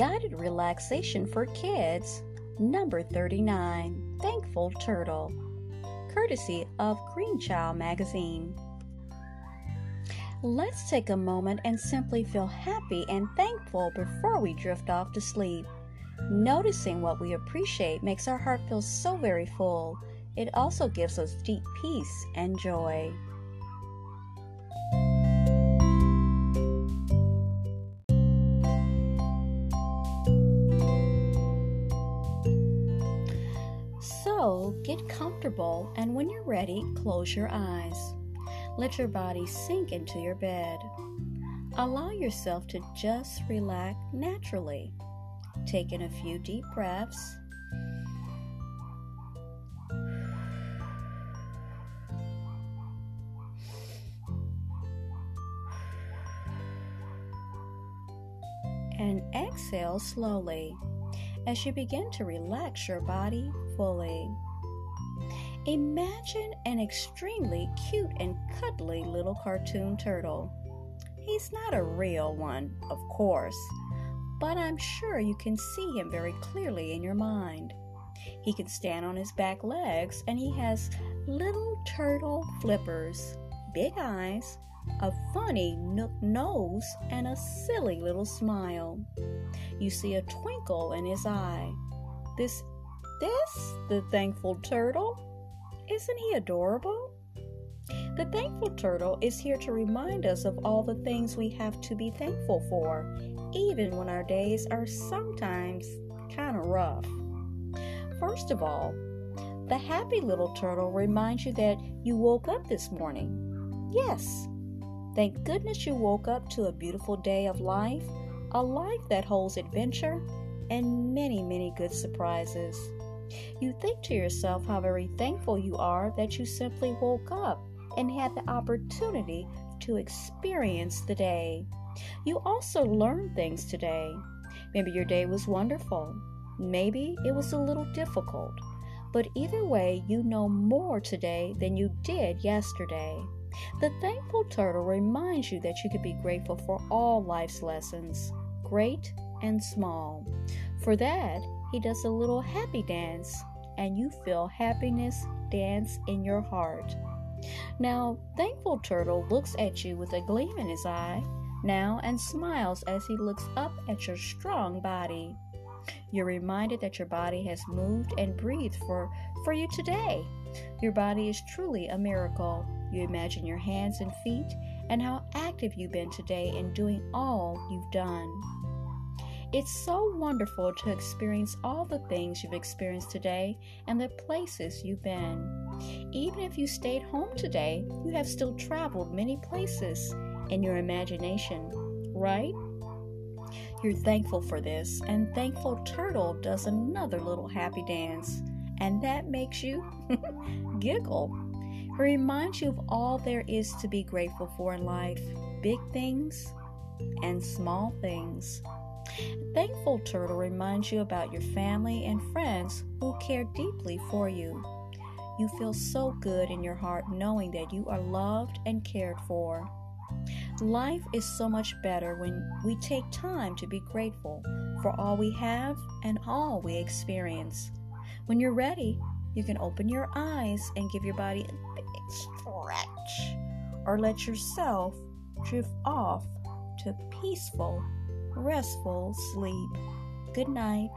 Guided Relaxation for Kids, number 39 Thankful Turtle, courtesy of Green Child Magazine. Let's take a moment and simply feel happy and thankful before we drift off to sleep. Noticing what we appreciate makes our heart feel so very full. It also gives us deep peace and joy. Get comfortable, and when you're ready, close your eyes. Let your body sink into your bed. Allow yourself to just relax naturally. Take in a few deep breaths. And exhale slowly as you begin to relax your body fully. Imagine an extremely cute and cuddly little cartoon turtle. He's not a real one, of course, but I'm sure you can see him very clearly in your mind. He can stand on his back legs and he has little turtle flippers, big eyes, a funny nook nose, and a silly little smile. You see a twinkle in his eye. This, this, the thankful turtle? Isn't he adorable? The thankful turtle is here to remind us of all the things we have to be thankful for, even when our days are sometimes kind of rough. First of all, the happy little turtle reminds you that you woke up this morning. Yes, thank goodness you woke up to a beautiful day of life, a life that holds adventure and many, many good surprises. You think to yourself how very thankful you are that you simply woke up and had the opportunity to experience the day. You also learned things today. Maybe your day was wonderful. Maybe it was a little difficult. But either way, you know more today than you did yesterday. The thankful turtle reminds you that you can be grateful for all life's lessons, great and small. For that, he does a little happy dance, and you feel happiness dance in your heart. Now, Thankful Turtle looks at you with a gleam in his eye now and smiles as he looks up at your strong body. You're reminded that your body has moved and breathed for, for you today. Your body is truly a miracle. You imagine your hands and feet and how active you've been today in doing all you've done. It's so wonderful to experience all the things you've experienced today and the places you've been. Even if you stayed home today, you have still traveled many places in your imagination, right? You're thankful for this, and Thankful Turtle does another little happy dance, and that makes you giggle. It reminds you of all there is to be grateful for in life big things and small things. Thankful Turtle reminds you about your family and friends who care deeply for you. You feel so good in your heart knowing that you are loved and cared for. Life is so much better when we take time to be grateful for all we have and all we experience. When you're ready, you can open your eyes and give your body a big stretch, or let yourself drift off to peaceful restful sleep. Good night.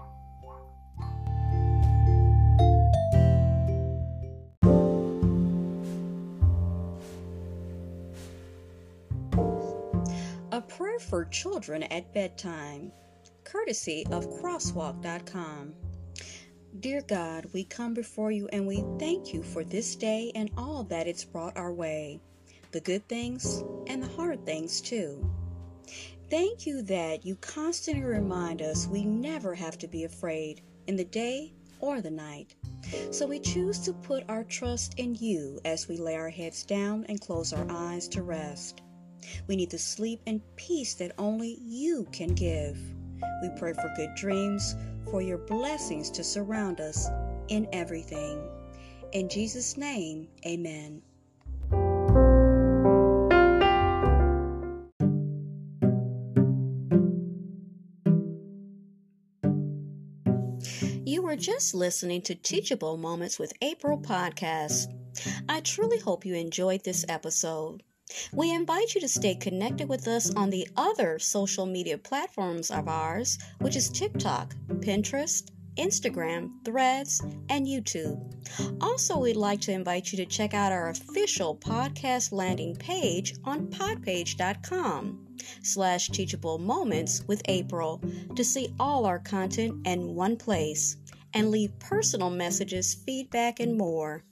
A prayer for children at bedtime, courtesy of crosswalk.com. Dear God, we come before you and we thank you for this day and all that it's brought our way. the good things and the hard things too. Thank you that you constantly remind us we never have to be afraid in the day or the night. So we choose to put our trust in you as we lay our heads down and close our eyes to rest. We need the sleep and peace that only you can give. We pray for good dreams, for your blessings to surround us in everything. In Jesus' name, amen. Just listening to Teachable Moments with April podcast. I truly hope you enjoyed this episode. We invite you to stay connected with us on the other social media platforms of ours, which is TikTok, Pinterest, Instagram, Threads, and YouTube. Also, we'd like to invite you to check out our official podcast landing page on podpage.com slash teachable moments with April to see all our content in one place and leave personal messages, feedback, and more.